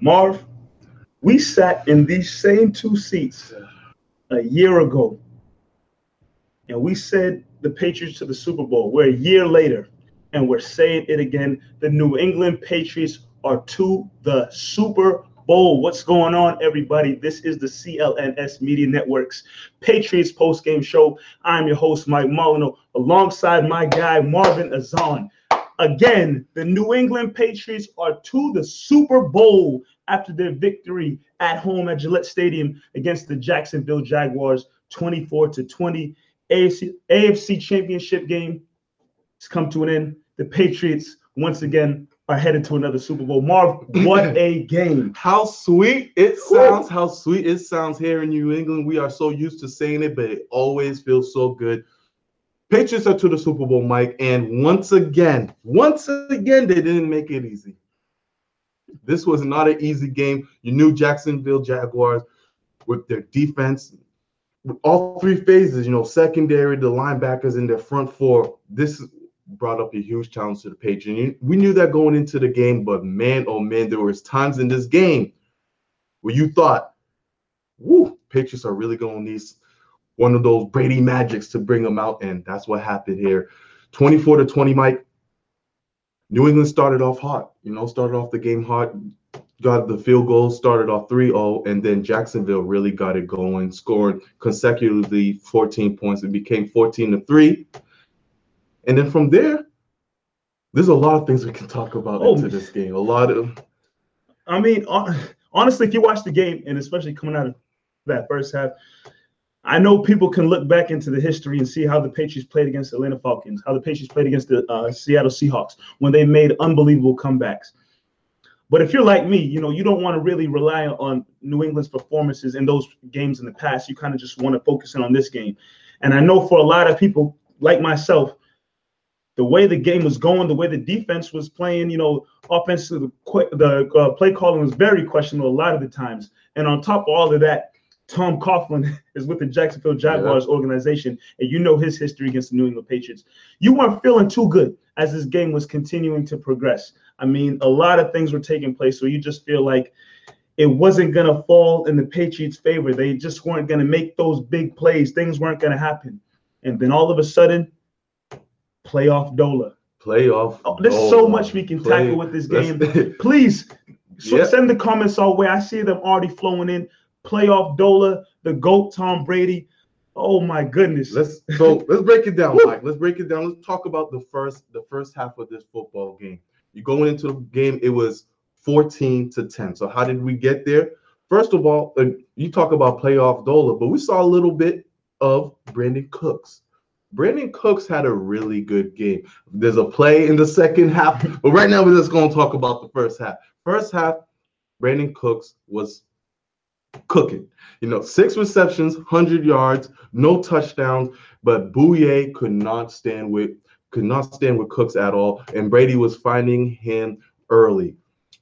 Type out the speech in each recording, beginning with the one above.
Marv, we sat in these same two seats a year ago, and we said the Patriots to the Super Bowl. We're a year later, and we're saying it again. The New England Patriots are to the Super Bowl. What's going on, everybody? This is the CLNS Media Network's Patriots Post Game Show. I'm your host, Mike Molyneux, alongside my guy, Marvin Azan. Again, the New England Patriots are to the Super Bowl after their victory at home at Gillette Stadium against the Jacksonville Jaguars 24 to 20. AFC, AFC Championship game has come to an end. The Patriots once again are headed to another Super Bowl. Marv, what a game. How sweet it sounds, how sweet it sounds here in New England. We are so used to saying it, but it always feels so good Patriots are to the Super Bowl, Mike, and once again, once again, they didn't make it easy. This was not an easy game. You knew Jacksonville Jaguars with their defense, with all three phases, you know, secondary, the linebackers, and their front four. This brought up a huge challenge to the Patriots. We knew that going into the game, but man, oh man, there was times in this game where you thought, "Woo, Patriots are really going to need one of those Brady magics to bring them out, and that's what happened here. 24 to 20, Mike. New England started off hot, you know, started off the game hot, got the field goal, started off 3 0, and then Jacksonville really got it going, scored consecutively 14 points. It became 14 to 3. And then from there, there's a lot of things we can talk about oh, into this game. A lot of. I mean, honestly, if you watch the game, and especially coming out of that first half, I know people can look back into the history and see how the Patriots played against the Atlanta Falcons, how the Patriots played against the uh, Seattle Seahawks when they made unbelievable comebacks. But if you're like me, you know, you don't want to really rely on New England's performances in those games in the past. You kind of just want to focus in on this game. And I know for a lot of people like myself, the way the game was going, the way the defense was playing, you know, offensive, the, the uh, play calling was very questionable a lot of the times. And on top of all of that, Tom Coughlin is with the Jacksonville Jaguars yeah. organization, and you know his history against the New England Patriots. You weren't feeling too good as this game was continuing to progress. I mean, a lot of things were taking place, so you just feel like it wasn't going to fall in the Patriots' favor. They just weren't going to make those big plays. Things weren't going to happen. And then all of a sudden, playoff Dola. Playoff. Oh, there's Dola. so much we can Play. tackle with this game. Please so yep. send the comments our way. I see them already flowing in playoff Dola, the GOAT Tom Brady. Oh my goodness. Let's so let's break it down, Mike. Let's break it down. Let's talk about the first the first half of this football game. You going into the game, it was 14 to 10. So how did we get there? First of all, uh, you talk about playoff Dola, but we saw a little bit of Brandin Cooks. Brandin Cooks had a really good game. There's a play in the second half, but right now we're just going to talk about the first half. First half, Brandin Cooks was cooking. You know, six receptions, 100 yards, no touchdowns, but Bouye could not stand with could not stand with Cooks at all, and Brady was finding him early.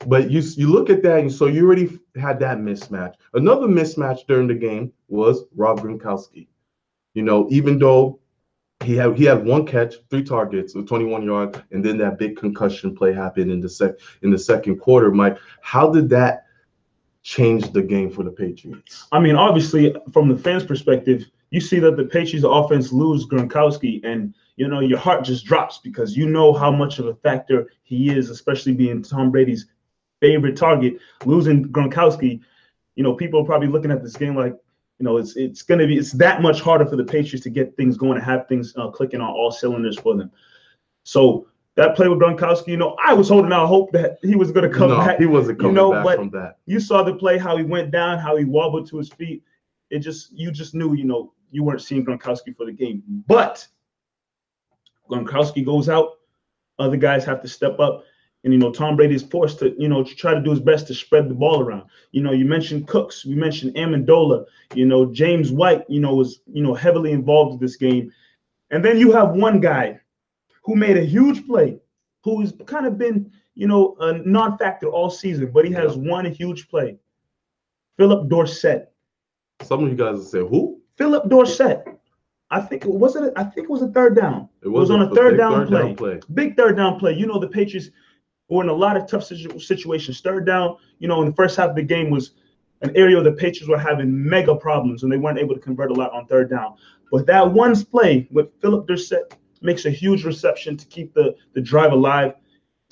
But you you look at that, and so you already had that mismatch. Another mismatch during the game was Rob Gronkowski. You know, even though he had he had one catch, three targets, with 21 yards, and then that big concussion play happened in the sec in the second quarter. Mike, how did that changed the game for the Patriots? I mean, obviously, from the fans' perspective, you see that the Patriots offense lose Gronkowski, and you know your heart just drops because you know how much of a factor he is, especially being Tom Brady's favorite target. Losing Gronkowski, you know, people are probably looking at this game like, you know, it's it's to be it's that much harder for the Patriots to get things going and have things uh, clicking on all cylinders for them. So that play with Gronkowski, you know, I was holding out hope that he was going to come no, back. he wasn't coming you know, back but from that. You saw the play, how he went down, how he wobbled to his feet. It just you just knew, you know, you weren't seeing Gronkowski for the game. But Gronkowski goes out, other guys have to step up. And you know, Tom Brady is forced to, you know, to try to do his best to spread the ball around. You know, you mentioned Cooks, we mentioned Amendola, you know, James White, you know, was, you know, heavily involved in this game. And then you have one guy who made a huge play, who's kind of been, you know, a non-factor all season, but he has one huge play. Philip Dorsett. Some of you guys say, who? Philip Dorsett. I think it was it. I think it was a third down. It It was was on a a third down third play. down play. Big third down play. You know the Patriots were in a lot of tough situ- situations. Third down, you know, in the first half of the game was an area where the Patriots were having mega problems and they weren't able to convert a lot on third down. But that one play with Philip Dorsett makes a huge reception to keep the the drive alive.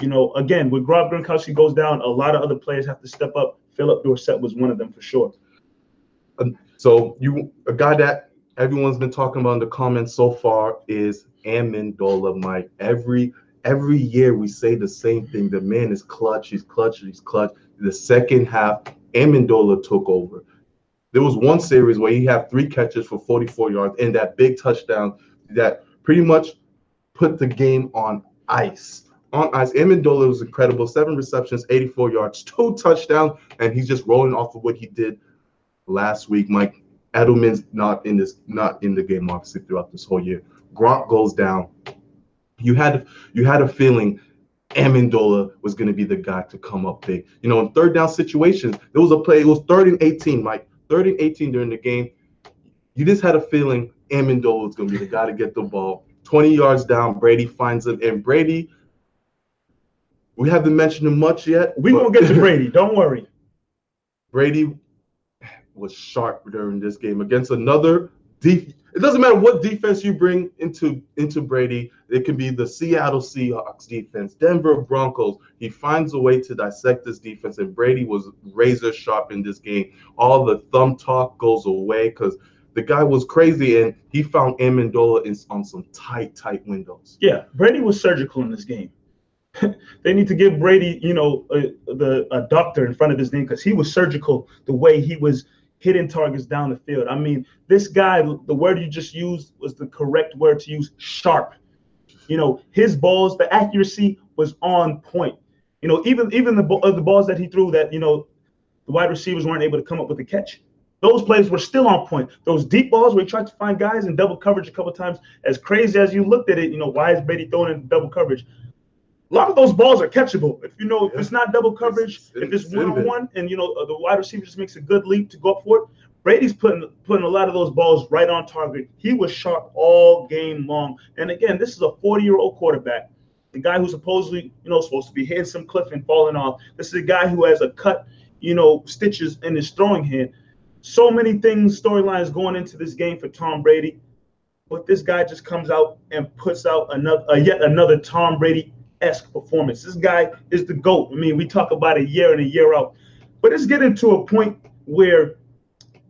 You know, again, when Rob Gronkowski goes down, a lot of other players have to step up. Philip Dorsett was one of them for sure. Um, so you a guy that everyone's been talking about in the comments so far is Amendola Mike. Every every year we say the same thing. The man is clutch, he's clutch, he's clutch. The second half, Amendola took over. There was one series where he had three catches for 44 yards and that big touchdown that pretty much put the game on ice. On ice, Amendola was incredible. Seven receptions, 84 yards, two touchdowns, and he's just rolling off of what he did last week. Mike Edelman's not in this, not in the game obviously throughout this whole year. Gronk goes down. You had you had a feeling Amendola was going to be the guy to come up big. You know, in third down situations, there was a play. It was third and 18, Mike. Third and 18 during the game. You just had a feeling Amendola is going to be the guy to get the ball. 20 yards down, Brady finds him, and Brady. We haven't mentioned him much yet. We gonna get to Brady. Don't worry. Brady was sharp during this game against another def- it doesn't matter what defense you bring into into Brady. It can be the Seattle Seahawks defense, Denver Broncos. He finds a way to dissect this defense, and Brady was razor sharp in this game. All the thumb talk goes away because the guy was crazy, and he found Amendola in, on some tight, tight windows. Yeah, Brady was surgical in this game. they need to give Brady, you know, a, the a doctor in front of his name because he was surgical the way he was hitting targets down the field. I mean, this guy, the word you just used was the correct word to use, sharp. You know, his balls, the accuracy was on point. You know, even even the the balls that he threw that you know the wide receivers weren't able to come up with the catch. Those plays were still on point. Those deep balls where he tried to find guys in double coverage a couple times, as crazy as you looked at it, you know, why is Brady throwing in double coverage? A lot of those balls are catchable. If you know, if it's not double coverage, It's- if it's it's one on one, and you know the wide receiver just makes a good leap to go up for it, Brady's putting putting a lot of those balls right on target. He was sharp all game long. And again, this is a 40 year old quarterback, the guy who's supposedly you know supposed to be hitting some cliff and falling off. This is a guy who has a cut, you know, stitches in his throwing hand. So many things, storylines going into this game for Tom Brady, but this guy just comes out and puts out another uh, yet another Tom Brady esque performance. This guy is the GOAT. I mean, we talk about a year in a year out, but it's getting to a point where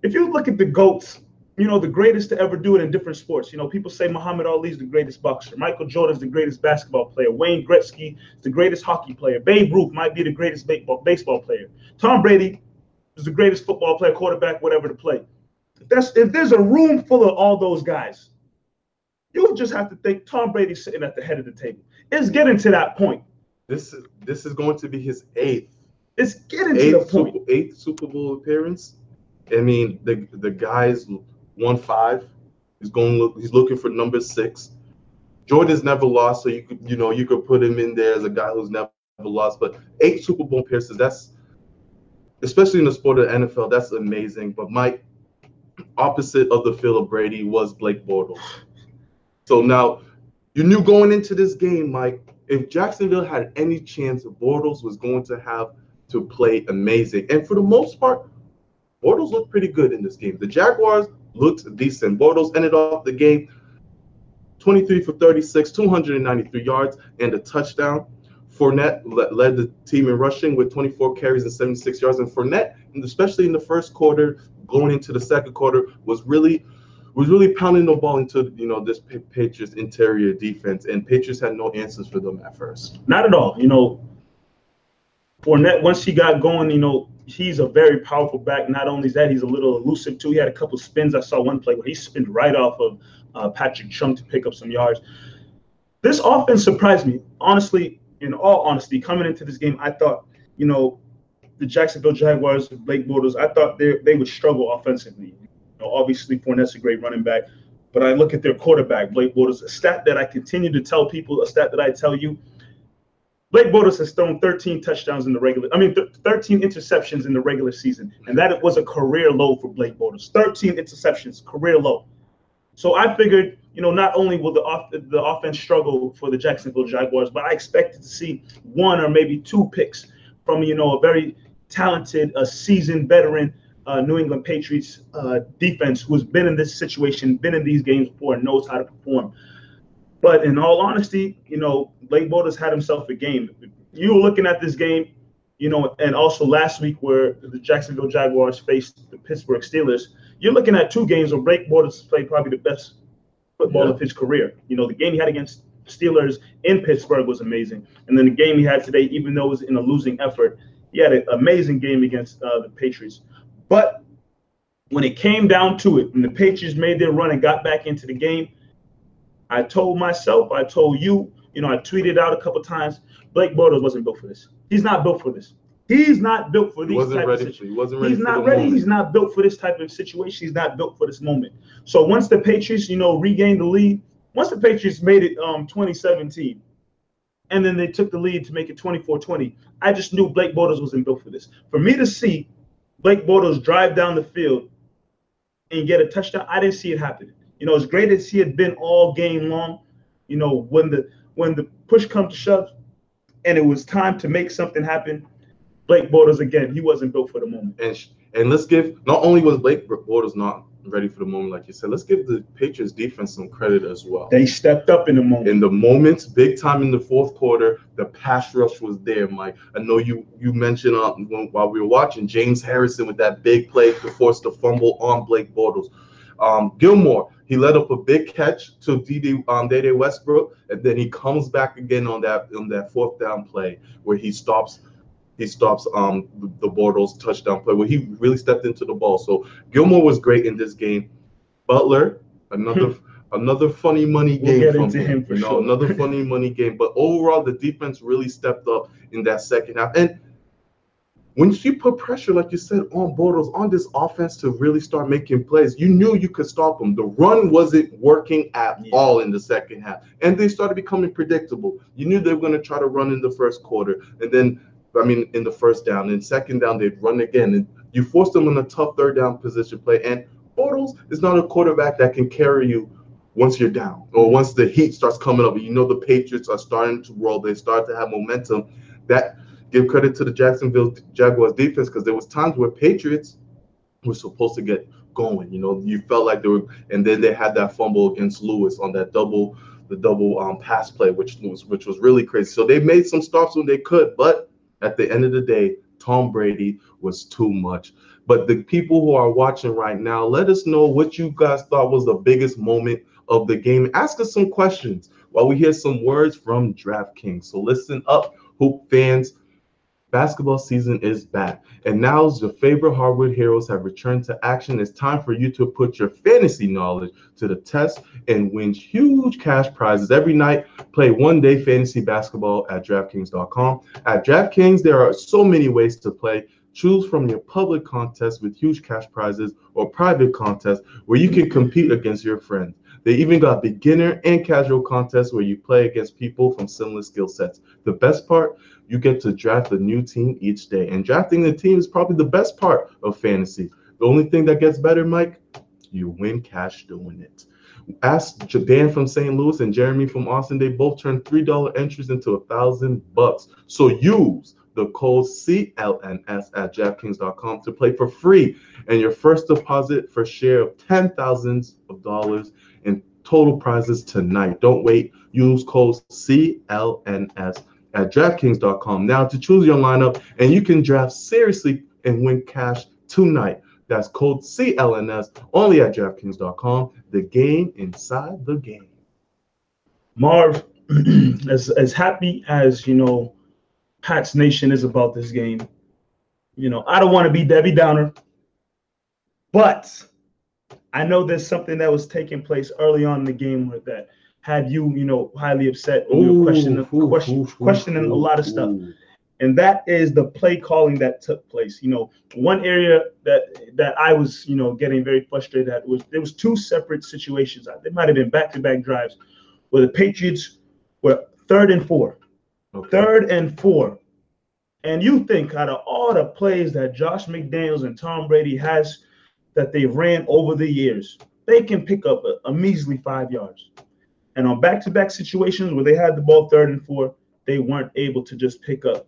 if you look at the GOATs, you know, the greatest to ever do it in different sports. You know, people say Muhammad Ali is the greatest boxer. Michael Jordan is the greatest basketball player. Wayne Gretzky is the greatest hockey player. Babe Ruth might be the greatest baseball, baseball player. Tom Brady is the greatest football player, quarterback, whatever to play. If that's if there's a room full of all those guys, you just have to think Tom Brady's sitting at the head of the table. It's getting to that point. This is this is going to be his eighth It's getting to the point. Super, eighth Super Bowl appearance. I mean, the the guy's won five. He's going. Look, he's looking for number six. Jordan's never lost, so you could you know you could put him in there as a guy who's never lost. But eight Super Bowl appearances. That's especially in the sport of NFL. That's amazing. But Mike, opposite of the Philip Brady was Blake Bortles. So now you knew going into this game, Mike, if Jacksonville had any chance, Bortles was going to have to play amazing. And for the most part, Bortles looked pretty good in this game. The Jaguars looked decent. Bortles ended off the game 23 for 36, 293 yards, and a touchdown. Fournette led the team in rushing with 24 carries and 76 yards. And Fournette, especially in the first quarter, going into the second quarter, was really was really pounding the ball into you know this Patriots interior defense, and Patriots had no answers for them at first. Not at all. You know, Fournette once he got going, you know, he's a very powerful back. Not only is that, he's a little elusive too. He had a couple spins. I saw one play where he spinned right off of uh, Patrick Chung to pick up some yards. This offense surprised me. Honestly, in all honesty, coming into this game, I thought, you know, the Jacksonville Jaguars, Blake Bortles, I thought they they would struggle offensively. You know, obviously, Fournette's a great running back, but I look at their quarterback, Blake Bortles, a stat that I continue to tell people, a stat that I tell you. Blake Bortles has thrown 13 touchdowns in the regular, I mean, th- 13 interceptions in the regular season, and that was a career low for Blake Bortles. 13 interceptions, career low. So I figured, you know, not only will the off, the offense struggle for the Jacksonville Jaguars, but I expected to see one or maybe two picks from you know a very talented, a seasoned veteran uh, New England Patriots uh, defense who's been in this situation, been in these games before, and knows how to perform. But in all honesty, you know, Blake Bortles had himself a game. You were looking at this game, you know, and also last week where the Jacksonville Jaguars faced the Pittsburgh Steelers you're looking at two games where Blake Bortles played probably the best football yeah. of his career. You know, the game he had against Steelers in Pittsburgh was amazing, and then the game he had today, even though it was in a losing effort, he had an amazing game against uh, the Patriots. But when it came down to it, when the Patriots made their run and got back into the game, I told myself, I told you, you know, I tweeted out a couple times, Blake Bortles wasn't built for this. He's not built for this. He's not built for these type of situations. He wasn't ready. He's not ready. Moment. He's not built for this type of situation. He's not built for this moment. So once the Patriots, you know, regained the lead, once the Patriots made it um 2017, and then they took the lead to make it 24-20, I just knew Blake Bortles wasn't built for this. For me to see Blake Bortles drive down the field and get a touchdown, I didn't see it happen. You know, as great as he had been all game long, you know, when the when the push comes to shove, and it was time to make something happen Blake Bortles again, he wasn't built for the moment. And and let's give not only was Blake Bortles not ready for the moment, like you said, let's give the Patriots defense some credit as well. They stepped up in the moment. In the moments, big time in the fourth quarter, the pass rush was there, Mike. I know you you mentioned uh, when, while we were watching James Harrison with that big play to force the fumble on Blake Bortles. Um, Gilmore, he led up a big catch to DD um, Dede Westbrook, and then he comes back again on that on that fourth down play where he stops he stops um the, Bortles touchdown play where he really stepped into the ball. So Gilmore was great in this game. Butler, another another funny money game we'll from him. him you know, sure. another funny money game. But overall, the defense really stepped up in that second half. And when you put pressure, like you said, on Bortles, on this offense to really start making plays, you knew you could stop them. The run wasn't working at yeah. all in the second half. And they started becoming predictable. You knew they were going to try to run in the first quarter. And then I mean, in the first down. And second down, they'd run again. And you force them in a tough third down position play. And Bortles is not a quarterback that can carry you once you're down or once the heat starts coming up. You know the Patriots are starting to roll. They start to have momentum. That give credit to the Jacksonville Jaguars defense because there was times where Patriots were supposed to get going. You know, you felt like they were, and then they had that fumble against Lewis on that double, the double um, pass play, which was which was really crazy. So they made some stops when they could, but at the end of the day, Tom Brady was too much. But the people who are watching right now, let us know what you guys thought was the biggest moment of the game. Ask us some questions while we hear some words from DraftKings. So listen up, Hoop fans. Basketball season is back, and now your favorite hardwood heroes have returned to action. It's time for you to put your fantasy knowledge to the test and win huge cash prizes every night. Play one day fantasy basketball at DraftKings.com. At DraftKings, there are so many ways to play. Choose from your public contest with huge cash prizes or private contests where you can compete against your friends. They even got beginner and casual contests where you play against people from similar skill sets. The best part, you get to draft a new team each day. And drafting the team is probably the best part of fantasy. The only thing that gets better, Mike, you win cash doing it. Ask Dan from St. Louis and Jeremy from Austin. They both turned $3 entries into a thousand bucks. So use the code CLNS at DraftKings.com to play for free. And your first deposit for share of ten thousands of dollars in total prizes tonight. Don't wait. Use code CLNS at DraftKings.com now to choose your lineup, and you can draft seriously and win cash tonight. That's code CLNS only at DraftKings.com. The game inside the game. Marv, as as happy as you know, Pats Nation is about this game. You know, I don't want to be Debbie Downer, but I know there's something that was taking place early on in the game with that had you, you know, highly upset you were questioning, Ooh, ooh, question, ooh, questioning ooh, a lot of stuff. ooh. and that is the play calling that took place. You know, one area that that I was, you know, getting very frustrated at was there was two separate situations. They might have been back-to-back drives where the Patriots were third and four, Okay. third and four, and you think out of all the plays that Josh McDaniels and Tom Brady has that they ran over the years, they can pick up a, a measly five yards. And on back-to-back situations where they had the ball third and four, they weren't able to just pick up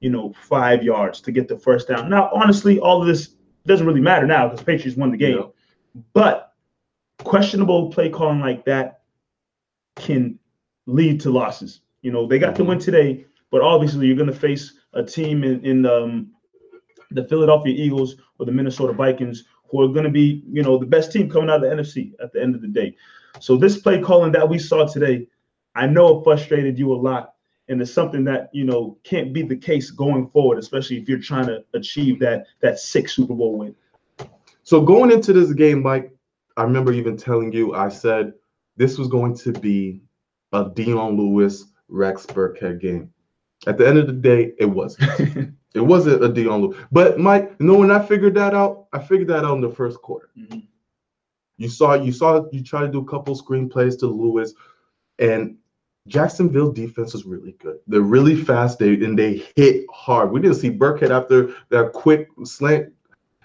you know, five yards to get the first down. Now, honestly, all of this doesn't really matter now because Patriots won the game. But questionable play calling like that can lead to losses. You know, they got the Mhm. win today, but obviously you're going to face a team in, in um, the Philadelphia Eagles or the Minnesota Vikings who are going to be, you know, the best team coming out of the NFC at the end of the day. So this play calling that we saw today, I know it frustrated you a lot and it's something that you know can't be the case going forward, especially if you're trying to achieve that that sixth Super Bowl win. So going into this game, Mike, I remember even telling you, I said this was going to be a Dion Lewis Rex Burkhead game. At the end of the day, it wasn't. it wasn't a Dion Lewis. But Mike, you know when I figured that out, I figured that out in the first quarter. Mhm. You saw, you saw, you try to do a couple screenplays to Lewis, and Jacksonville defense is really good. They're really fast. They and they hit hard. We didn't see Burkhead after that quick slant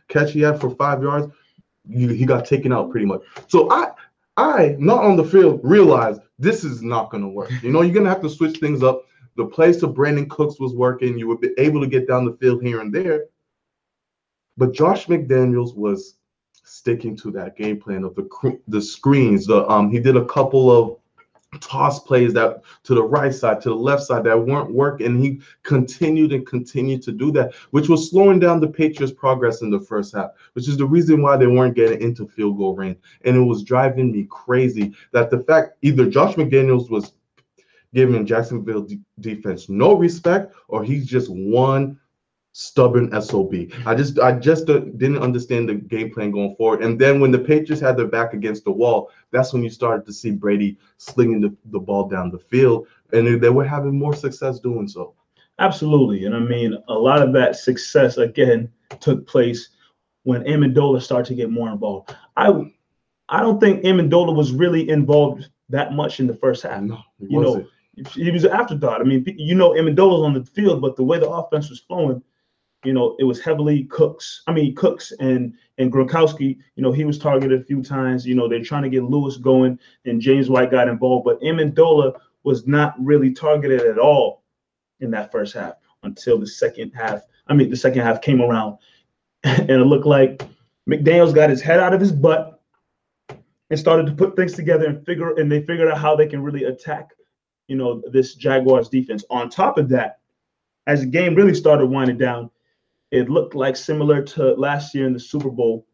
catch he had for five yards. You, he got taken out pretty much. So I, I not on the field realized this is not going to work. You know, you're going to have to switch things up. The place to Brandin Cooks was working. You were be- able to get down the field here and there. But Josh McDaniels was sticking to that game plan of the the screens. The um he did a couple of toss plays that to the right side, to the left side that weren't working. And he continued and continued to do that, which was slowing down the Patriots' progress in the first half, which is the reason why they weren't getting into field goal range. And it was driving me crazy that the fact either Josh McDaniels was giving Jacksonville de- defense no respect, or he's just one stubborn sob. I just I just didn't understand the game plan going forward. And then when the Patriots had their back against the wall, that's when you started to see Brady slinging the, the ball down the field, and they, they were having more success doing so. Absolutely, and I mean a lot of that success again took place when Amendola started to get more involved. I I don't think Amendola was really involved that much in the first half. No, You know, wasn't. he was an afterthought. I mean, you know, Amendola's on the field, but the way the offense was flowing, you know, it was heavily Cooks. I mean, Cooks and and Gronkowski. You know, he was targeted a few times. You know, they're trying to get Lewis going, and James White got involved, but Amendola was not really targeted at all in that first half until the second half. I mean, the second half came around, and it looked like McDaniels got his head out of his butt and started to put things together and figure, and they figured out how they can really attack you know, this Jaguars defense. On top of that, as the game really started winding down, it looked like similar to last year in the Super Bowl.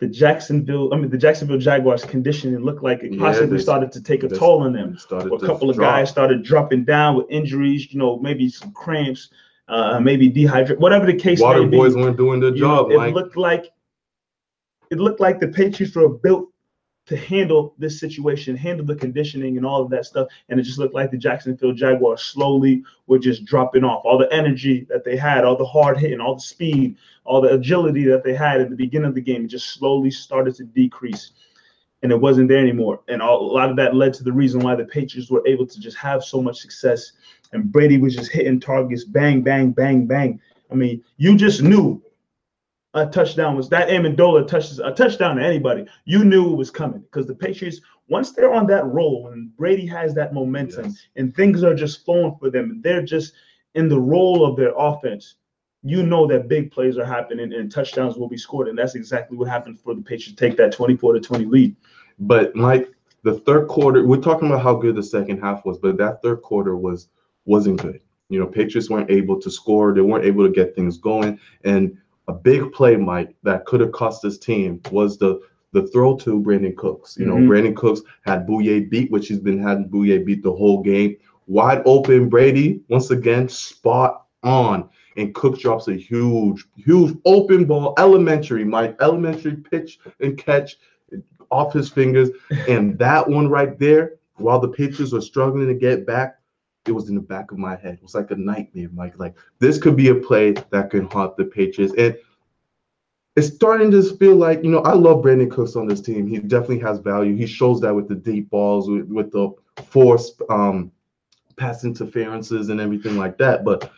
The Jacksonville, I mean, the Jacksonville Jaguars conditioning looked like it Yeah, possibly stared to take a toll on them. A couple of drop. guys started dropping down with injuries, you know, maybe some cramps, uh, maybe dehydrate, whatever the case Water may be. Water boys weren't doing their You know, job. it Mike. looked like it looked like the Patriots were built to handle this situation, handle the conditioning and all of that stuff. And it just looked like the Jacksonville Jaguars slowly were just dropping off. All the energy that they had, all the hard hitting, all the speed, all the agility that they had at the beginning of the game, just slowly started to decrease. And it wasn't there anymore. And all, a lot of that led to the reason why the Patriots were able to just have so much success. And Brady was just hitting targets, bang, bang, bang, bang. I mean, you just knew a touchdown was that Amendola touches a touchdown to anybody. You knew it was coming because the Patriots, once they're on that roll and Brady has that momentum Yes. and things are just flowing for them, and they're just in the role of their offense, you know that big plays are happening and touchdowns will be scored. And that's exactly what happened for the Patriots take that 24 to 20 lead. But Mike, the third quarter, we're talking about how good the second half was, but that third quarter was wasn't good. You know, Patriots weren't able to score, they weren't able to get things going. And a big play, Mike, that could have cost this team was the the throw to Brandin Cooks. You know, mm-hmm. Brandin Cooks had Bouye beat, which he's been having Bouye beat the whole game. Wide open, Brady once again spot on, and Cook drops a huge, huge open ball, elementary, Mike, elementary pitch and catch off his fingers, and that one right there, while the Patriots were struggling to get back, it was in the back of my head. It was like a nightmare, Mike. Like this could be a play that can haunt the Patriots, and it's starting to feel like you know I love Brandin Cooks on this team. He definitely has value. He shows that with the deep balls, with, with the force um, pass interferences and everything like that. But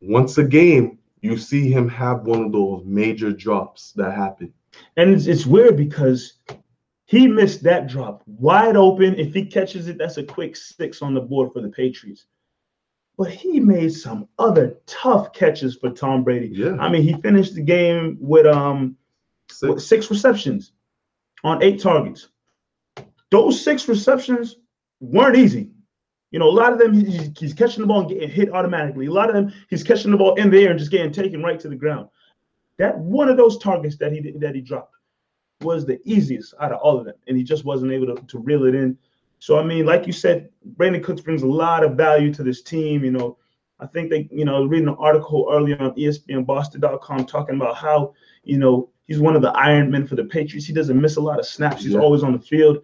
once a game, you see him have one of those major drops that happen. And it's, it's weird because he missed that drop wide open. If he catches it, that's a quick six on the board for the Patriots but he made some other tough catches for Tom Brady. Yeah. I mean, he finished the game with um six, with six receptions on eight targets. Those six receptions weren't easy. You know, a lot of them he's, he's catching the ball and getting hit automatically. A lot of them he's catching the ball in the air and just getting taken right to the ground. That one of those targets that he that he dropped was the easiest out of all of them, and he just wasn't able to, to reel it in. So I mean, like you said, Brandin Cooks brings a lot of value to this team. You know, I think they, you know, reading an article earlier on ESPN Boston.com talking about how, you know, he's one of the Iron Men for the Patriots. He doesn't miss a lot of snaps. He's yeah. always on the field.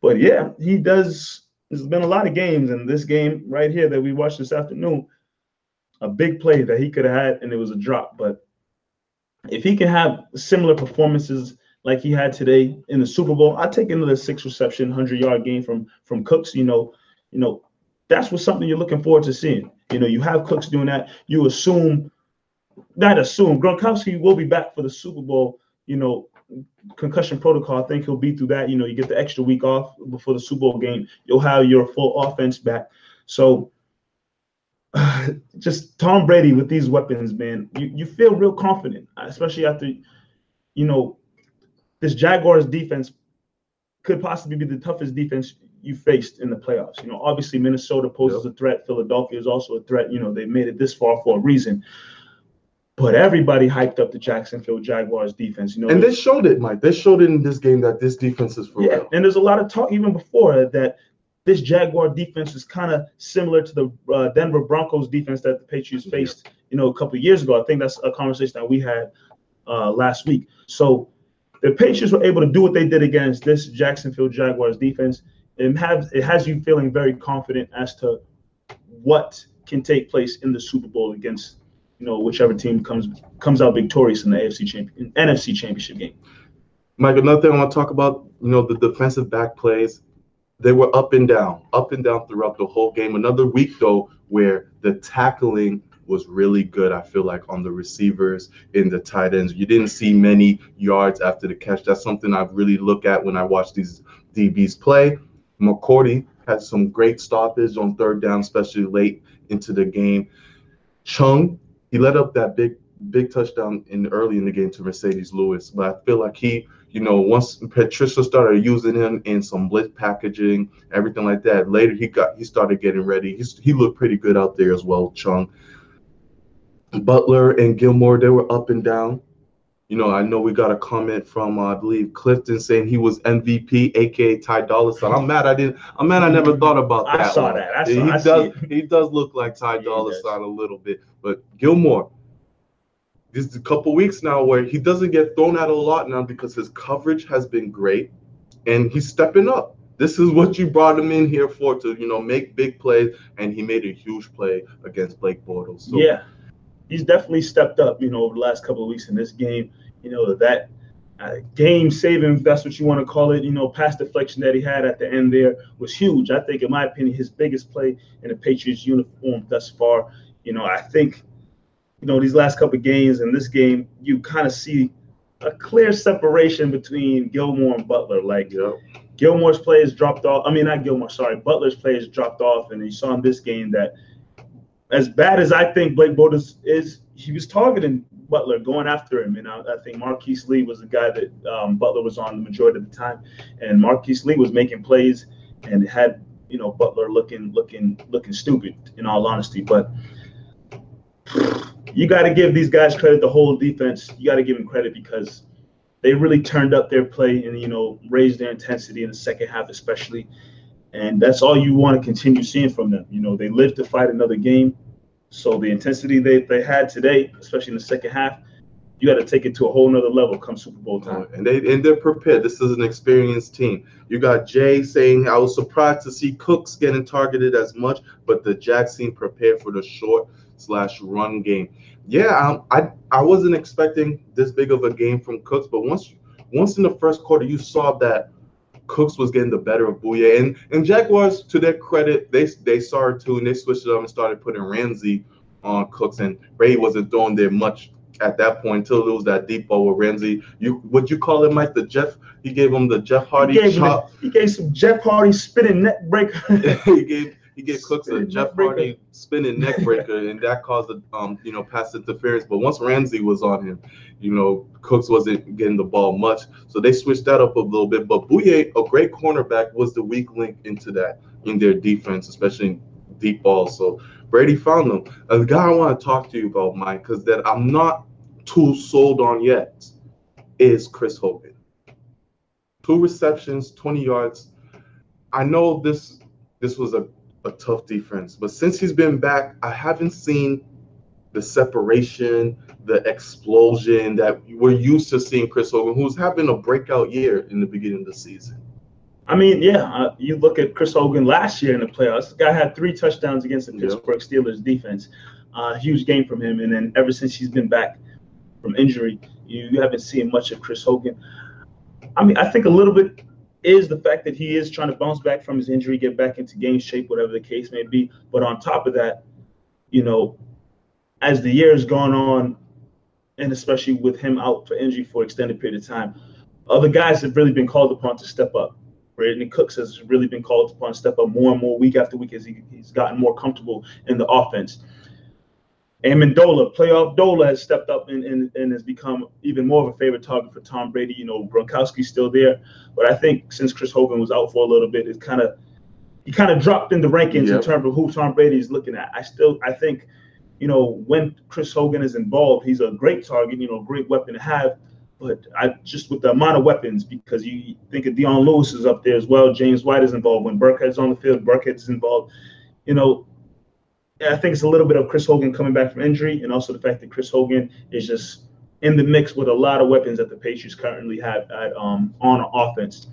But yeah, he does. There's been a lot of games, and this game right here that we watched this afternoon, a big play that he could have had, and it was a drop. But if he can have similar performances like he had today in the Super Bowl, I take another six reception, hundred yard game from from Cooks. You know, you know, that's what something you're looking forward to seeing. You know, you have Cooks doing that. You assume, not assume, Gronkowski will be back for the Super Bowl. You know, concussion protocol. I think he'll be through that. You know, you get the extra week off before the Super Bowl game. You'll have your full offense back. So just Tom Brady with these weapons, man, you, you feel real confident, especially after, you know, this Jaguars defense could possibly be the toughest defense you faced in the playoffs. You know, obviously Minnesota poses yep. a threat. Philadelphia is also a threat. You know, they made it this far for a reason. But everybody hyped up the Jacksonville Jaguars defense. You know, and they showed it, Mike. They showed it in this game that this defense is for yeah, real. And there's a lot of talk even before that this Jaguar defense is kind of similar to the uh, Denver Broncos defense that the Patriots faced, you know, a couple years ago. I think that's a conversation that we had uh, last week. So the Patriots were able to do what they did against this Jacksonville Jaguars defense, and have it has you feeling very confident as to what can take place in the Super Bowl against you know whichever team comes comes out victorious in the AFC champion NFC championship game. Mike, another thing I want to talk about, you know, the defensive back plays, they were up and down, up and down throughout the whole game. Another week though, where the tackling was really good. I feel like on the receivers in the tight ends, you didn't see many yards after the catch. That's something I really look at when I watch these DBs play. McCourty had some great stoppage on third down, especially late into the game. Chung, he let up that big big touchdown in early in the game to Marcedes Lewis, but I feel like he, you know, once Patricia started using him in some blitz packaging, everything like that. Later he got he started getting ready. He's, he looked pretty good out there as well, Chung. Butler and Gilmore, they were up and down. You know, I know we got a comment from uh, I believe Clifton saying he was MVP, aka Ty Dolla Sign. I'm mad I didn't. I'm mad I never thought about that. I saw one. that. I saw, he I does. He does look like Ty yeah, Dolla Sign a little bit, but Gilmore. This is a couple weeks now where he doesn't get thrown out a lot now because his coverage has been great, and he's stepping up. This is what you brought him in here for to you know make big plays, and he made a huge play against Blake Bortles. So, yeah he's definitely stepped up, you know, over the last couple of weeks in this game. You know, that uh, game saving, that's what you want to call it, you know, pass deflection that he had at the end there was huge. I think, in my opinion, his biggest play in the Patriots uniform thus far. You know, I think, you know, these last couple of games and this game, you kind of see a clear separation between Gilmore and Butler. Like, yep. Gilmore's play has dropped off. I mean, not Gilmore, sorry. Butler's play has dropped off. And you saw in this game that as bad as I think Blake Bortles is, he was targeting Butler, going after him, and I, I think Marquise Lee was the guy that um, Butler was on the majority of the time, and Marquise Lee was making plays and had you know Butler looking looking looking stupid in all honesty, but you got to give these guys credit. The whole defense, you got to give them credit because they really turned up their play and you know raised their intensity in the second half, especially. And that's all you want to continue seeing from them. You know, they live to fight another game. So the intensity they, they had today, especially in the second half, you got to take it to a whole nother level come Super Bowl time. And they and they're prepared. This is an experienced team. You got Jay saying I was surprised to see Cooks getting targeted as much, but the Jacks seem prepared for the short slash run game. Yeah, um, I I wasn't expecting this big of a game from Cooks, but once once in the first quarter you saw that Cooks was getting the better of Bouye. And and Jaguars, to their credit, they they saw it too, and they switched it up and started putting Ramsey on Cooks. And Brady wasn't throwing there much at that point until it was that deep ball with Ramsey. You would you call it Mike the Jeff? He gave him the Jeff Hardy he chop. Him, he gave some Jeff Hardy spinning neck breaker. he gave he gave Cooks a Jeff Hardy spinning neck breaker, and that caused a um you know pass interference. But once Ramsey was on him, you know Cooks wasn't getting the ball much, so they switched that up a little bit. But Bouye, a great cornerback, was the weak link into that in their defense, especially in deep balls. So Brady found them. A the guy I want to talk to you about, Mike, because that I'm not too sold on yet, is Chris Hogan. Two receptions, 20 yards. I know this this was a a tough defense. But since he's been back, I haven't seen the separation, the explosion that we're used to seeing Chris Hogan, who's having a breakout year in the beginning of the season. I mean, yeah, uh, you look at Chris Hogan last year in the playoffs. This guy had three touchdowns against the Pittsburgh Steelers defense. Uh, huge game from him. And then ever since he's been back from injury, you, you haven't seen much of Chris Hogan. I mean, I think a little bit is the fact that he is trying to bounce back from his injury, get back into game shape, whatever the case may be. But on top of that, you know, as the year has gone on, and especially with him out for injury for extended period of time, other guys have really been called upon to step up. Brandin Cooks has really been called upon to step up more and more week after week as he, he's gotten more comfortable in the offense. Amendola, playoff Dola has stepped up and, and, and has become even more of a favorite target for Tom Brady. You know, Gronkowski's still there, but I think since Chris Hogan was out for a little bit, it kind of he kind of dropped in the rankings yep. in terms of who Tom Brady is looking at. I still I think, you know, when Chris Hogan is involved, he's a great target, you know, great weapon to have. But I just with the amount of weapons, because you think of Dion Lewis is up there as well, James White is involved. When Burkhead's on the field, Burkhead is involved. You know, I think it's a little bit of Chris Hogan coming back from injury, and also the fact that Chris Hogan is just in the mix with a lot of weapons that the Patriots currently have at, um, on offense.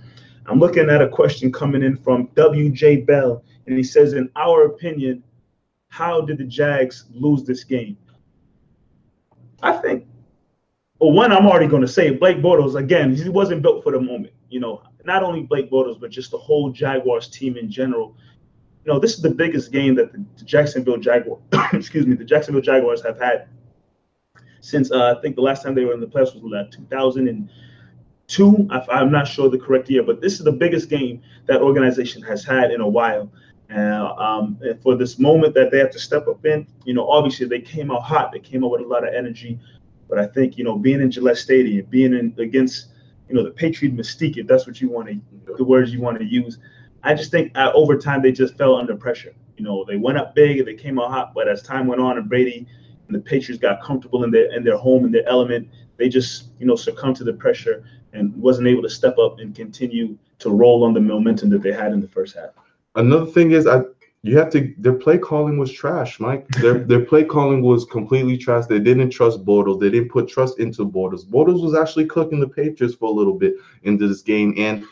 I'm looking at a question coming in from WJ Bell, and he says, "In our opinion, how did the Jags lose this game?" I think, well, one, I'm already going to say Blake Bortles again. He wasn't built for the moment. You know, not only Blake Bortles, but just the whole Jaguars team in general you know, this is the biggest game that the, Jacksonville Jaguars, excuse me, the Jacksonville Jaguars have had since uh, I think the last time they were in the playoffs was like 2002. I, am not sure the correct year, but this is the biggest game that organization has had in a while. Uh, um, and for this moment that they have to step up in, you know, obviously they came out hot. They came out with a lot of energy. But I think, you know, being in Gillette Stadium, being in against, you know, the Patriot mystique, if that's what you want to, the words you want to use, I just think uh, over time they just fell under pressure. You know, they went up big, they came out hot, but as time went on and Brady and the Patriots got comfortable in their in their home in their element, they just you know succumbed to the pressure and wasn't able to step up and continue to roll on the momentum that they had in the first half. Another thing is I you have to their play calling was trash, Mike. Their their play calling was completely trash. They didn't trust Bortles. They didn't put trust into Bortles. Bortles was actually cooking the Patriots for a little bit into this game. And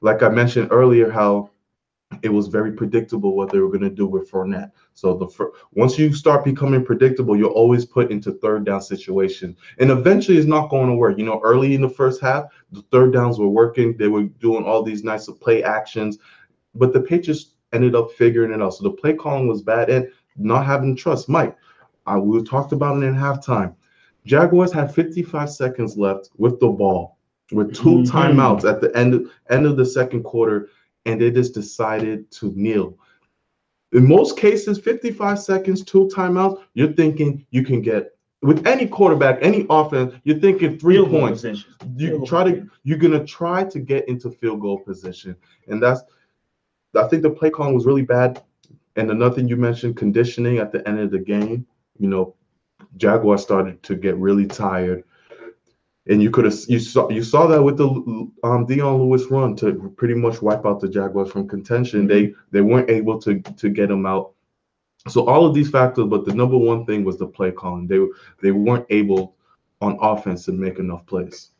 like I mentioned earlier, how it was very predictable what they were going to do with Fournette. So the fir- once you start becoming predictable, you're always put into third down situations, and eventually it's not going to work. You know, early in the first half, the third downs were working. They were doing all these nice play actions, but the Patriots ended up figuring it out. So the play calling was bad and not having trust. Mike, uh, we talked about it in halftime. Jaguars had 55 seconds left with the ball with 2 mm-hmm. timeouts at the end end of the second quarter, and they just decided to kneel. in most cases, 55 seconds, two timeouts, you're thinking you can get with any quarterback, any offense, you're thinking three Field points. position. You field try to you're gonna try to get into field goal position. And that's I think the play calling was really bad. And another thing you mentioned, conditioning at the end of the game, you know, Jaguars started to get really tired. And you could have you saw you saw that with the um Dion Lewis run to pretty much wipe out the Jaguars from contention. They they weren't able to to get them out. So all of these factors, but the number one thing was the play calling. They they weren't able on offense to make enough plays.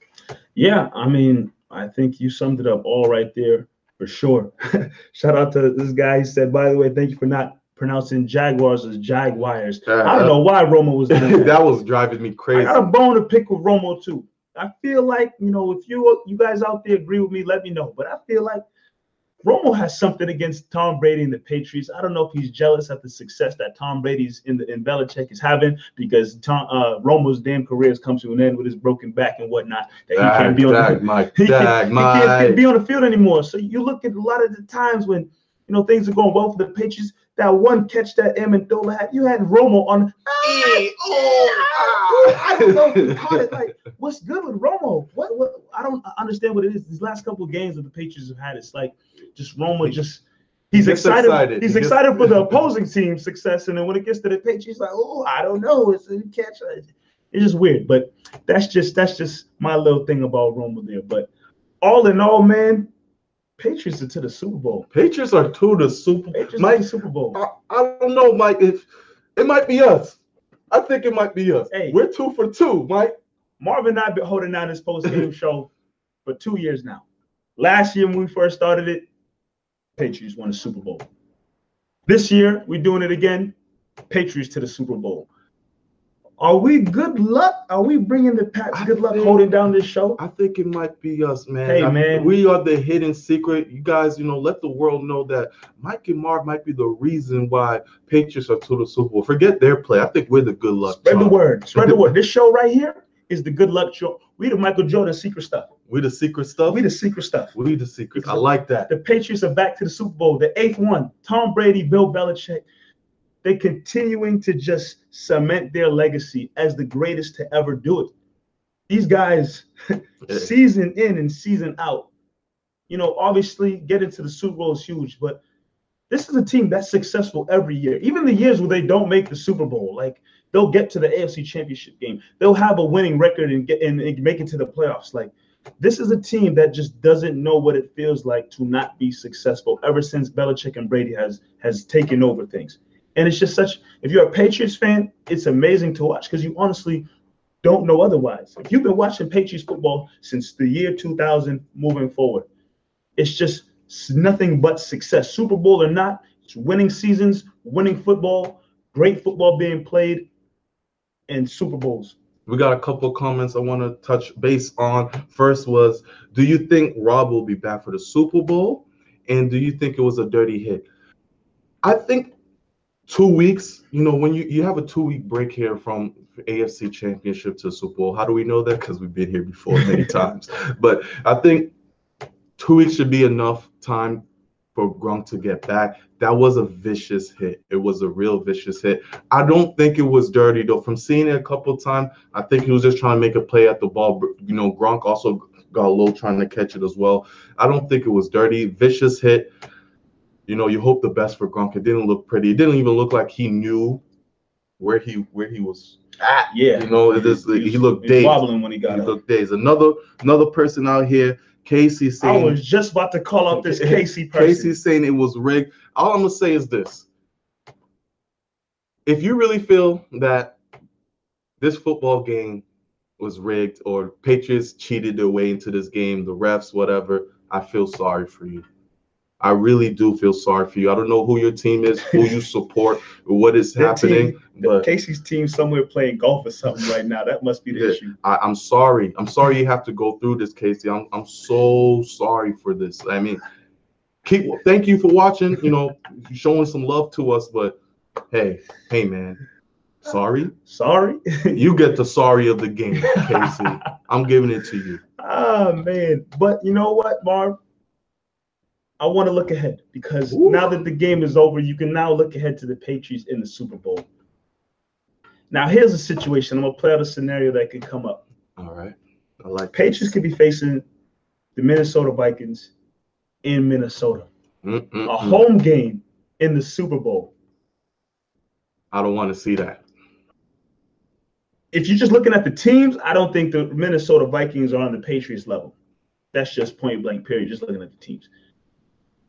Yeah, I mean, I think you summed it up all right there for sure. Shout out to this guy. He said, by the way, thank you for not pronouncing Jaguars as Jaguars. I don't know why Romo was that. that was driving me crazy. I got a bone to pick with Romo too. I feel like you know if you you guys out there agree with me, let me know. But I feel like Romo has something against Tom Brady and the Patriots. I don't know if he's jealous at the success that Tom Brady's in the in Belichick is having because Tom uh, Romo's damn career has come to an end with his broken back and whatnot. That he can't be on dag, the, Mike. he, Dag, can't, he can't, be on the field anymore. So you look at a lot of the times when you know things are going well for the Patriots. That one catch that Amendola had, you had Romo on. Eh, oh, I don't know if he caught it. Like, what's good with Romo? What? What? I don't understand what it is. These last couple of games that the Patriots have had, it's like just Romo just. He's gets excited. excited. He's He gets- excited for the opposing team's success, and then when it gets to the Patriots, he's like, "Oh, I don't know. It's a catch." It's just weird, but that's just that's just my little thing about Romo there. But all in all, man, Patriots are to the Super Bowl. Patriots are to the Super. Patriots Mike, the Super Bowl. I, I don't know, Mike. If it might be us, I think it might be us. Hey. We're two for two, Mike. Marvin and I have been holding down this post game show for two years now. Last year when we first started it, Patriots won the Super Bowl. This year we're doing it again. Patriots to the Super Bowl. Are we good luck? Are we bringing the I good luck think- holding down this show? I think it might be us, man. Hey, I- man. we are the hidden secret. You guys, you know, let the world know that Mike and Marv might be the reason why Patriots are to the Super Bowl. Forget their play. I think we're the good luck. Spread the word. Spread the word. This show right here is the good luck show. We the Michael Jordan secret stuff. We the secret stuff. We the secret stuff. We the secret. I like that. The Patriots are back to the Super Bowl, the eighth one. Tom Brady, Bill Belichick, they're continuing to just cement their legacy as the greatest to ever do it. These guys, season in and season out, you know, obviously getting to the Super Bowl is huge, but this is a team that's successful every year. Even the years where they don't make the Super Bowl, like they'll get to the AFC Championship game, they'll have a winning record and get and, and make it to the playoffs. Like this is a team that just doesn't know what it feels like to not be successful ever since Belichick and Brady has has taken over things. And it's just such if you're a Patriots fan, it's amazing to watch because you honestly don't know otherwise. If you've been watching Patriots football since the year 2000 moving forward, it's just nothing but success. Super Bowl or not, it's winning seasons, winning football, great football being played, and Super Bowls. We got a couple comments I want to touch base on. First was, do you think Rob will be back for the Super Bowl? And do you think it was a dirty hit? I think two weeks, you know, when you, you have a two week break here from AFC Championship to Super Bowl, how do we know that? Because we've been here before many times. But I think two weeks should be enough time for Gronk to get back. That was a vicious hit. It was a real vicious hit. I don't think it was dirty though. From seeing it a couple times, I think he was just trying to make a play at the ball. You know, Gronk also got low trying to catch it as well. I don't think it was dirty. Vicious hit. You know, you hope the best for Gronk. It didn't look pretty. It didn't even look like he knew where he where he was at. Ah, yeah. You know, it is, he looked he dazed. wobbling when he He got up. looked dazed. Another another person out here, Casey saying. I was just about to call out this Casey person. Casey's saying it was rigged. All I'm gonna say is this: if you really feel that this football game was rigged or Patriots cheated their way into this game, the refs, whatever, I feel sorry for you. I really do feel sorry for you. I don't know who your team is, who you support, what is Their happening, team- but Casey's team somewhere playing golf or something right now. That must be the Yeah. issue. I, I'm sorry. I'm sorry you have to go through this, Casey. I'm I'm so sorry for this. I mean, keep thank you for watching, you know, showing some love to us, but hey, hey man. Sorry. Sorry. You get the sorry of the game, Casey. I'm giving it to you. Ah man, but you know what, Marv? I want to look ahead because Ooh. now that the game is over, you can now look ahead to the Patriots in the Super Bowl. Now, here's a situation. I'm gonna play out a scenario that could come up. All right. I like Patriots could be facing the Minnesota Vikings in Minnesota, Mm-mm-mm. a home game in the Super Bowl. I don't want to see that. If you're just looking at the teams, I don't think the Minnesota Vikings are on the Patriots level. That's just point blank, period. Just looking at the teams.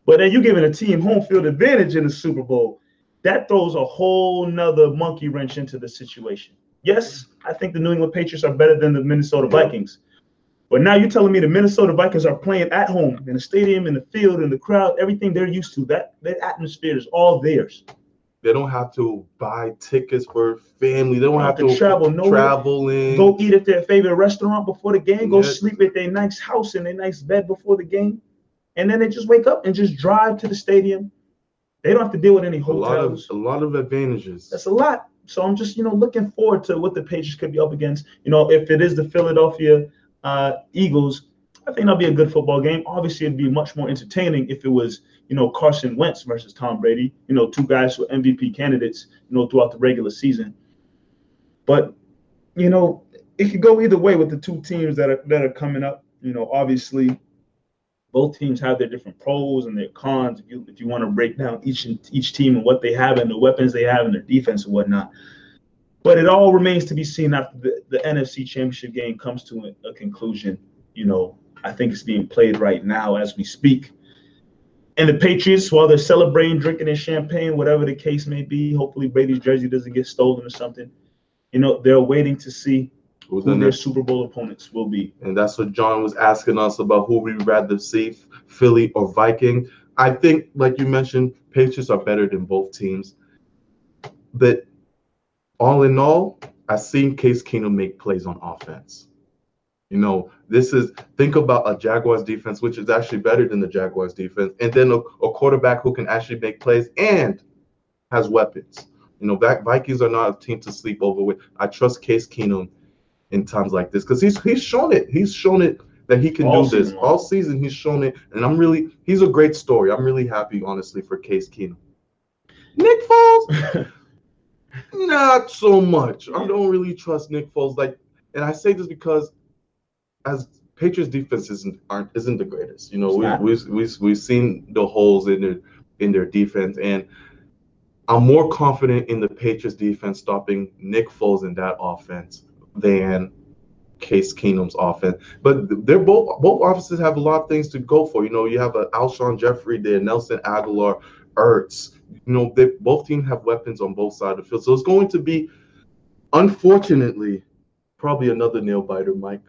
But then you're giving a team home field advantage in the Super Bowl. That throws a whole nother monkey wrench into the situation. Yes, I think the New England Patriots are better than the Minnesota Vikings. But now you're telling me the Minnesota Vikings are playing at home in the stadium, in the field, in the crowd, everything they're used to. That that atmosphere is all theirs. They don't have to buy tickets for family. They don't have to to travel No traveling. Go eat at their favorite restaurant before the game. Go Yeah. sleep at their nice house in their nice bed before the game, and then they just wake up and just drive to the stadium. They don't have to deal with any a lot of hotels. a lot of advantages. That's a lot. So I'm just you know looking forward to what the Patriots could be up against. You know, if it is the Philadelphia uh, Eagles, I think that'll be a good football game. Obviously, it'd be much more entertaining if it was you know Carson Wentz versus Tom Brady. You know, two guys who are MVP candidates. You know, throughout the regular season. But you know, it could go either way with the two teams that are that are coming up. You know, obviously, both teams have their different pros and their cons. If you if you want to break down each each team and what they have and the weapons they have and their defense and whatnot. But it all remains to be seen after the, the NFC Championship game comes to a, conclusion. You know, I think it's being played right now as we speak. And the Patriots, while they're celebrating, drinking their champagne, whatever the case may be, hopefully Brady's jersey doesn't get stolen or something. You know, they're waiting to see who their there? Super Bowl opponents will be. And that's what John was asking us about who we'd rather see, Philly or Viking. I think, like you mentioned, Patriots are better than both teams. But all in all, I've seen Case Keenum make plays on offense. You know, this is think about a Jaguars defense, which is actually better than the Jaguars defense, and then a, a quarterback who can actually make plays and has weapons. You know, that Vikings are not a team to sleep over with. I trust Case Keenum in times like this because he's he's shown it. He's shown it that he can All do this season all season. He's shown it, and I'm really he's a great story. I'm really happy, honestly, for Case Keenum. Nick Foles, not so much. I don't really trust Nick Foles. Like, and I say this because as Patriots defense isn't aren't isn't the greatest. You know, we we we've, we've seen the holes in their in their defense, and I'm more confident in the Patriots defense stopping Nick Foles in that offense than Case Keenum's offense. But they're both both offenses have a lot of things to go for. You know, you have a Alshon Jeffery there, Nelson Agholor, Ertz. You know, they both teams have weapons on both sides of the field. So it's going to be, unfortunately, probably another nail biter, Mike.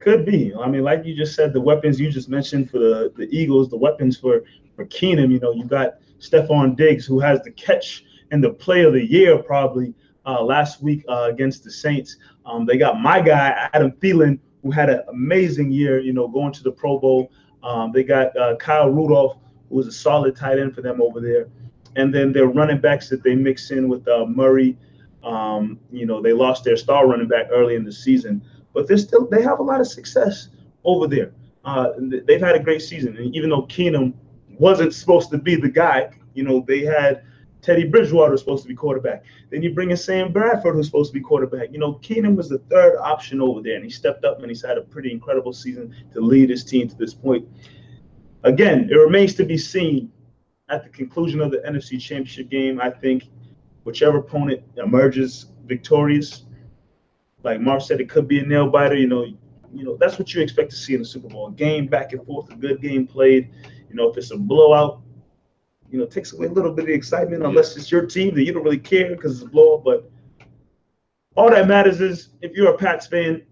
Could be. I mean, like you just said, the weapons you just mentioned for the, the Eagles, the weapons for for Keenum. You know, you got Stefon Diggs, who has the catch and the play of the year probably uh, last week uh, against the Saints. Um, they got my guy Adam Thielen, who had an amazing year. You know, going to the Pro Bowl. Um, they got uh, Kyle Rudolph, who was a solid tight end for them over there. And then their running backs that they mix in with uh, Murray. Um, you know, they lost their star running back early in the season but they're still they have a lot of success over there. Uh, they've had a great season, and even though Keenum wasn't supposed to be the guy, you know, they had Teddy Bridgewater was supposed to be quarterback. Then you bring in Sam Bradford, who's supposed to be quarterback. You know, Keenum was the third option over there, and he stepped up and he's had a pretty incredible season to lead his team to this point. Again, it remains to be seen at the conclusion of the NFC Championship game. I think whichever opponent emerges victorious, like Mark said, it could be a nail biter. You know, you know that's what you expect to see in the Super Bowl: a game back and forth, a good game played. You know, if it's a blowout, you know, it takes away a little bit of the excitement. Unless it's your team, then you don't really care because it's a blowout. But all that matters is if you're a Pats fan,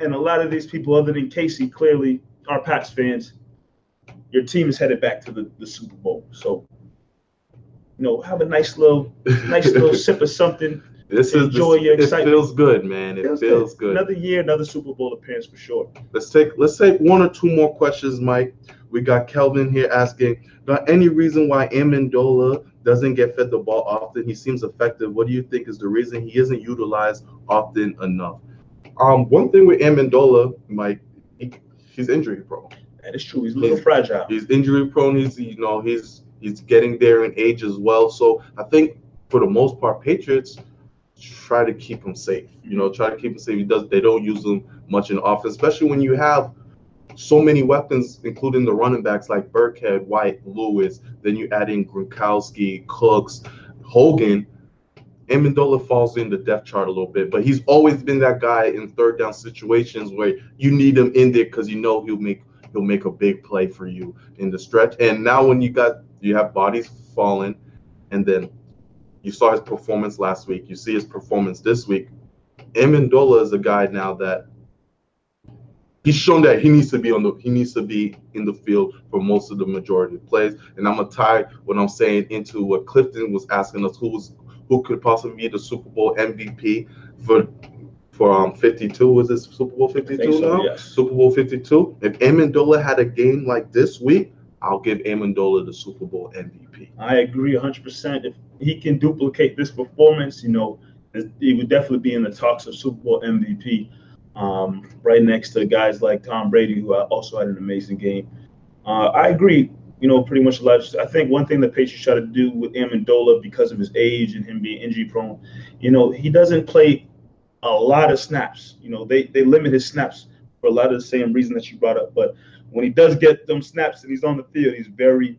and a lot of these people, other than Casey, clearly are Pats fans. Your team is headed back to the, the Super Bowl. So, you know, have a nice little, nice little sip of something. This is Enjoy your it feels good, man. It feels, good. Another year, another Super Bowl appearance for sure. Let's take let's take one or two more questions, Mike. We got Kelvin here asking, got any reason why Amendola doesn't get fed the ball often? He seems effective. What do you think is the reason he isn't utilized often enough? Um, one thing with Amendola, Mike, he, he's injury prone. That is true. He's a little he's, fragile. He's injury prone. He's you know he's he's getting there in age as well. So I think for the most part, Patriots try to keep him safe. You know, try to keep him safe. He does. They don't use him much in offense, especially when you have so many weapons, including the running backs like Burkhead, White, Lewis. Then you add in Gronkowski, Cooks, Hogan. Amendola falls in the depth chart a little bit, but he's always been that guy in third down situations where you need him in there because you know he'll make he'll make a big play for you in the stretch. And now when you got you have bodies falling, and then you saw his performance last week, you see his performance this week. Amendola is a guy now that he's shown that he needs to be on the he needs to be in the field for most of the majority of plays. And I'm gonna tie what I'm saying into what Clifton was asking us who was who could possibly be the Super Bowl MVP for for um 52 was this Super Bowl 52 so, now? Yes. Super Bowl 52. If Amendola had a game like this week, I'll give Amendola the Super Bowl MVP. I agree 100%. If he can duplicate this performance, you know, he would definitely be in the talks of Super Bowl MVP um, right next to guys like Tom Brady, who also had an amazing game. Uh, I agree, you know, pretty much a lot. I think one thing the Patriots try to do with Amendola because of his age and him being injury prone, you know, he doesn't play a lot of snaps. You know, they, they limit his snaps for a lot of the same reason that you brought up. But when he does get them snaps and he's on the field, he's very,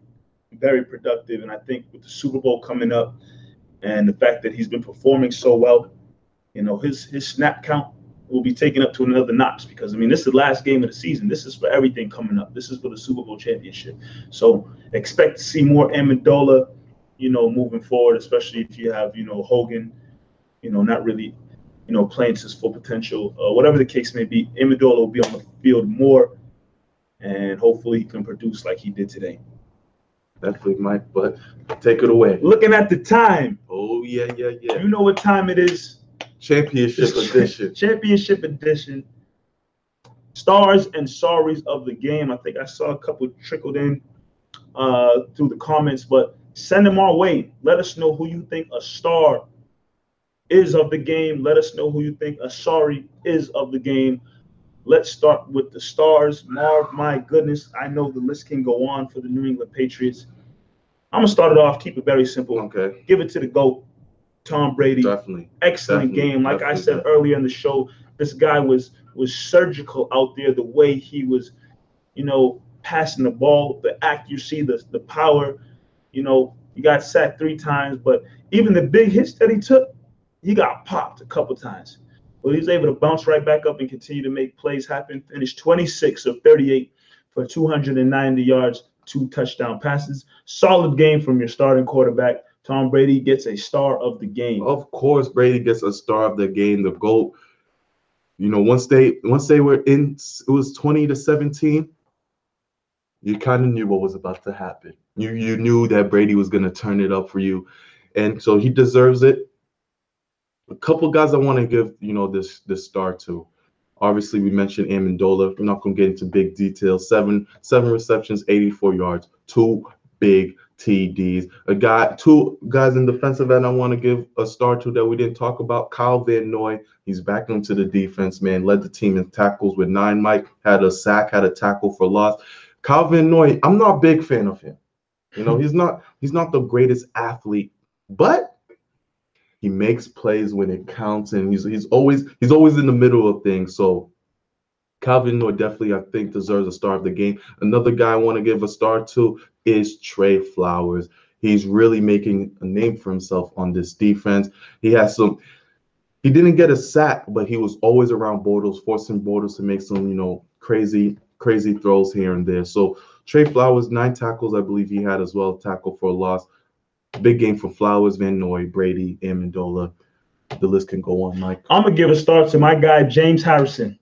very productive. And I think with the Super Bowl coming up and the fact that he's been performing so well, you know, his his snap count will be taken up to another notch because I mean this is the last game of the season. This is for everything coming up. This is for the Super Bowl championship. So expect to see more Amendola, you know, moving forward, especially if you have, you know, Hogan, you know, not really, you know, playing to his full potential. Uh, whatever the case may be, Amendola will be on the field more and hopefully he can produce like he did today. Definitely, Mike, but take it away. Looking at the time. Oh yeah, yeah, yeah. You know what time it is. Championship edition. Championship edition. Stars and sorries of the game. I think I saw a couple trickled in uh, through the comments, but send them our way. Let us know who you think a star is of the game. Let us know who you think a sorry is of the game. Let's start with the stars. Marv, my goodness, I know the list can go on for the New England Patriots. I'm gonna start it off, keep it very simple. Okay. Give it to the GOAT. Tom Brady. Definitely. Excellent definitely, game. Like I said earlier in the show, this guy was was surgical out there. The way he was, you know, passing the ball, the accuracy, the the power. You know, he got sacked three times, but even the big hits that he took, he got popped a couple times. But he was able to bounce right back up and continue to make plays happen. Finished 26 of 38 for 290 yards, two touchdown passes. Solid game from your starting quarterback. Tom Brady gets a star of the game. Of course, Brady gets a star of the game, the GOAT. You know, once they once they were in it was 20 to 17, you kind of knew what was about to happen. You you knew that Brady was gonna turn it up for you. And so he deserves it. A couple guys I want to give, you know, this this star to. Obviously, we mentioned Amendola. We're not gonna get into big details. Seven, seven receptions, 84 yards, two big TDs. A guy, two guys in defensive end I want to give a star to that we didn't talk about. Kyle Van Noy. He's back into the defense, man. Led the team in tackles with nine. Mike had a sack, had a tackle for loss. Kyle Van Noy, I'm not a big fan of him. You know, he's not he's not the greatest athlete, but he makes plays when it counts, and he's he's always he's always in the middle of things. So Kyle Van Noy definitely, I think, deserves a star of the game. Another guy I want to give a star to is Trey Flowers. He's really making a name for himself on this defense. He has some. He didn't get a sack, but he was always around Bortles, forcing Bortles to make some, you know, crazy, crazy throws here and there. So Trey Flowers, nine tackles, I believe he had as well, tackle for a loss. Big game for Flowers, Van Noy, Brady, Amendola. The list can go on, Mike. I'm gonna give a start to my guy James Harrison.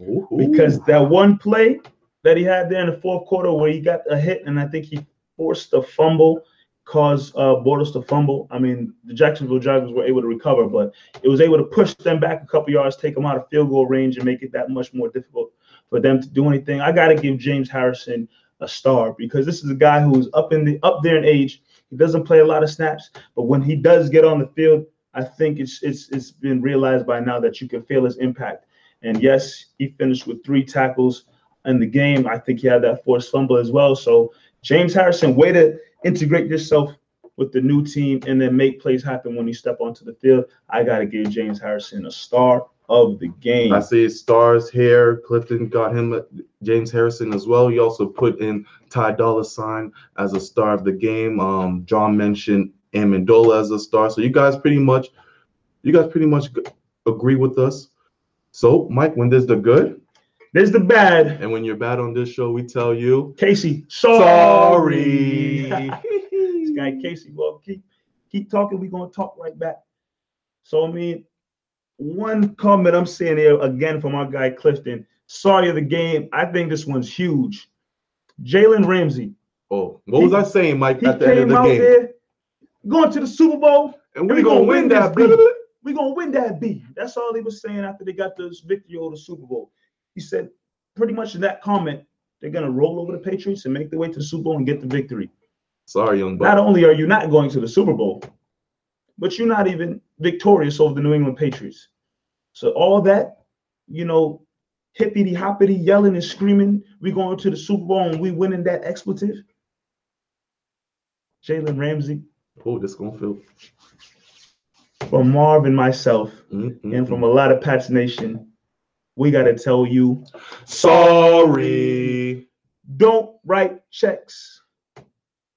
Ooh. Because that one play that he had there in the fourth quarter where he got a hit and I think he forced a fumble, caused uh, Bortles to fumble. I mean, the Jacksonville Jaguars were able to recover, but it was able to push them back a couple yards, take them out of field goal range, and make it that much more difficult for them to do anything. I got to give James Harrison a star because this is a guy who's up in the up there in age. He doesn't play a lot of snaps, but when he does get on the field, I think it's it's it's been realized by now that you can feel his impact. And yes, he finished with three tackles in the game. I think he had that forced fumble as well. So James Harrison, way to integrate yourself with the new team and then make plays happen when you step onto the field. I got to give James Harrison a star of the game. I see stars here. Clifton got him James Harrison as well. He also put in Ty Dolla Sign as a star of the game. Um, John mentioned Amendola as a star. So you guys pretty much, you guys pretty much agree with us. So Mike, when there's the good, there's the bad. And when you're bad on this show, we tell you, Casey, sorry. sorry. this guy Casey, well, keep keep talking. We're gonna talk right back. So I mean, one comment I'm seeing here again from our guy Clifton. Sorry of the game. I think this one's huge. Jalen Ramsey. Oh, what was I saying, Mike? At the end of the game, there, going to the Super Bowl, and we're we gonna, gonna, win, that. B. We're gonna win that B. That's all he was saying after they got this victory over the Super Bowl. He said, pretty much in that comment, they're gonna roll over the Patriots and make their way to the Super Bowl and get the victory. Sorry, young. Boy. Not only are you not going to the Super Bowl, but you're not even victorious over the New England Patriots. So all that, you know, hippity hoppity yelling and screaming, we going to the Super Bowl and we winning that expletive. Jalen Ramsey. Oh, this gonna feel. From Marv and myself, mm-hmm. and from a lot of Pats Nation, we gotta tell you, sorry. Don't write checks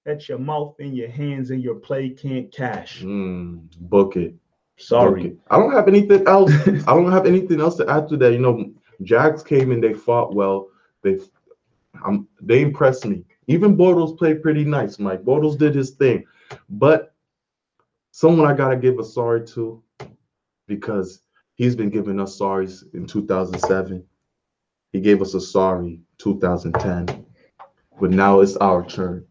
that your mouth and your hands and your play can't cash. Mm, book it. Sorry. Okay. I don't have anything else. I don't have anything else to add to that. You know, Jags came in, they fought well. They um, they impressed me. Even Bortles played pretty nice, Mike. Bortles did his thing. But someone I gotta give a sorry to because he's been giving us sorries in 2007. He gave us a sorry 2010. But now it's our turn.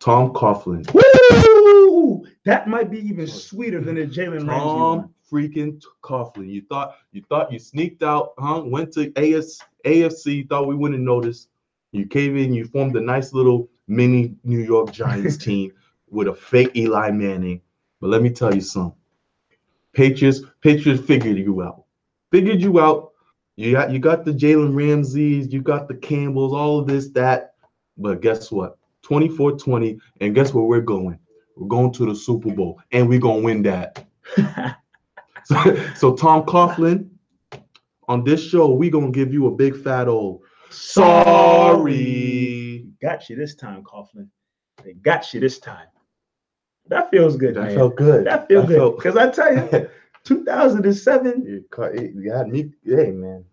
Tom Coughlin. Woo! That might be even sweeter than the Jalen Ramsey Tom freaking Coughlin. You thought you thought you sneaked out, huh? Went to AS, AFC, thought we wouldn't notice. You came in, you formed a nice little mini New York Giants team with a fake Eli Manning. But let me tell you something. Patriots, Patriots figured you out. Figured you out. You got you got the Jalen Ramseys, you got the Campbells, all of this, that. But guess what? 24-20. And guess where we're going? We're going to the Super Bowl, and we're gonna win that. so, so, Tom Coughlin, on this show, we're gonna give you a big fat old sorry. Got you this time, Coughlin. They got you this time. That feels good. That man. felt good. That feels good. Because I tell you, 2007. You, you had me. Hey, man.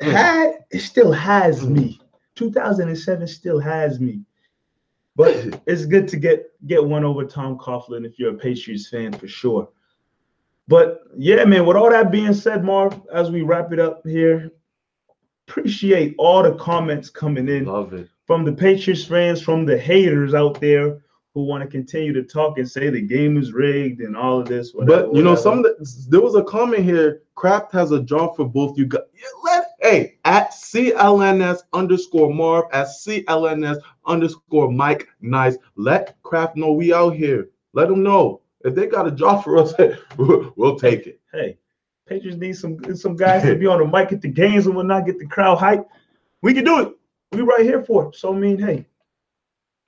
Had it still has me. 2007 still has me. But it's good to get get one over Tom Coughlin if you're a Patriots fan for sure. But yeah, man, with all that being said, Marv, as we wrap it up here, appreciate all the comments coming in. Love it. From the Patriots fans, from the haters out there who want to continue to talk and say the game is rigged and all of this. Whatever, but you know, some the, there was a comment here. Kraft has a job for both you guys. Let hey at CLNS underscore Marv at CLNS underscore Mike Nice. Let Kraft know we out here. Let them know if they got a job for us, we'll, take it. Hey, Patriots need some some guys to be on the mic at the games and whatnot, get the crowd hype. We can do it. We right here for it. So I mean, hey,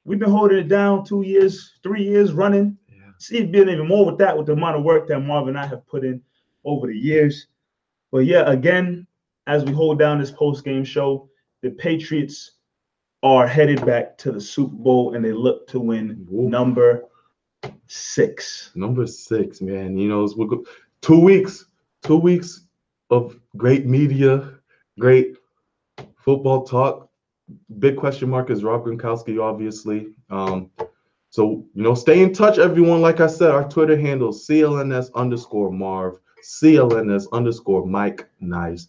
We've been holding it down two years, three years running. Yeah. See, been even more with that, with the amount of work that Marvin and I have put in over the years. But yeah, again, as we hold down this post game show, the Patriots are headed back to the Super Bowl and they look to win number six. Number six, man. You know, go- two weeks, two weeks of great media, great football talk, big question mark is Rob Gronkowski, obviously. Um, so you know, stay in touch, everyone. Like I said, our Twitter handle CLNS underscore Marv, CLNS underscore Mike Nice.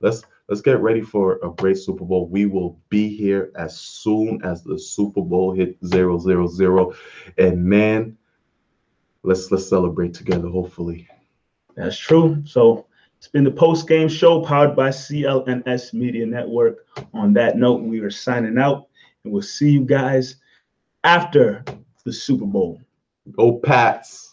Let's let's get ready for a great Super Bowl. We will be here as soon as the Super Bowl hit zero zero zero, and man, let's let's celebrate together. Hopefully, that's true. So it's been the post game show powered by CLNS Media Network. On that note, we are signing out and we'll see you guys after the Super Bowl. Go Pats.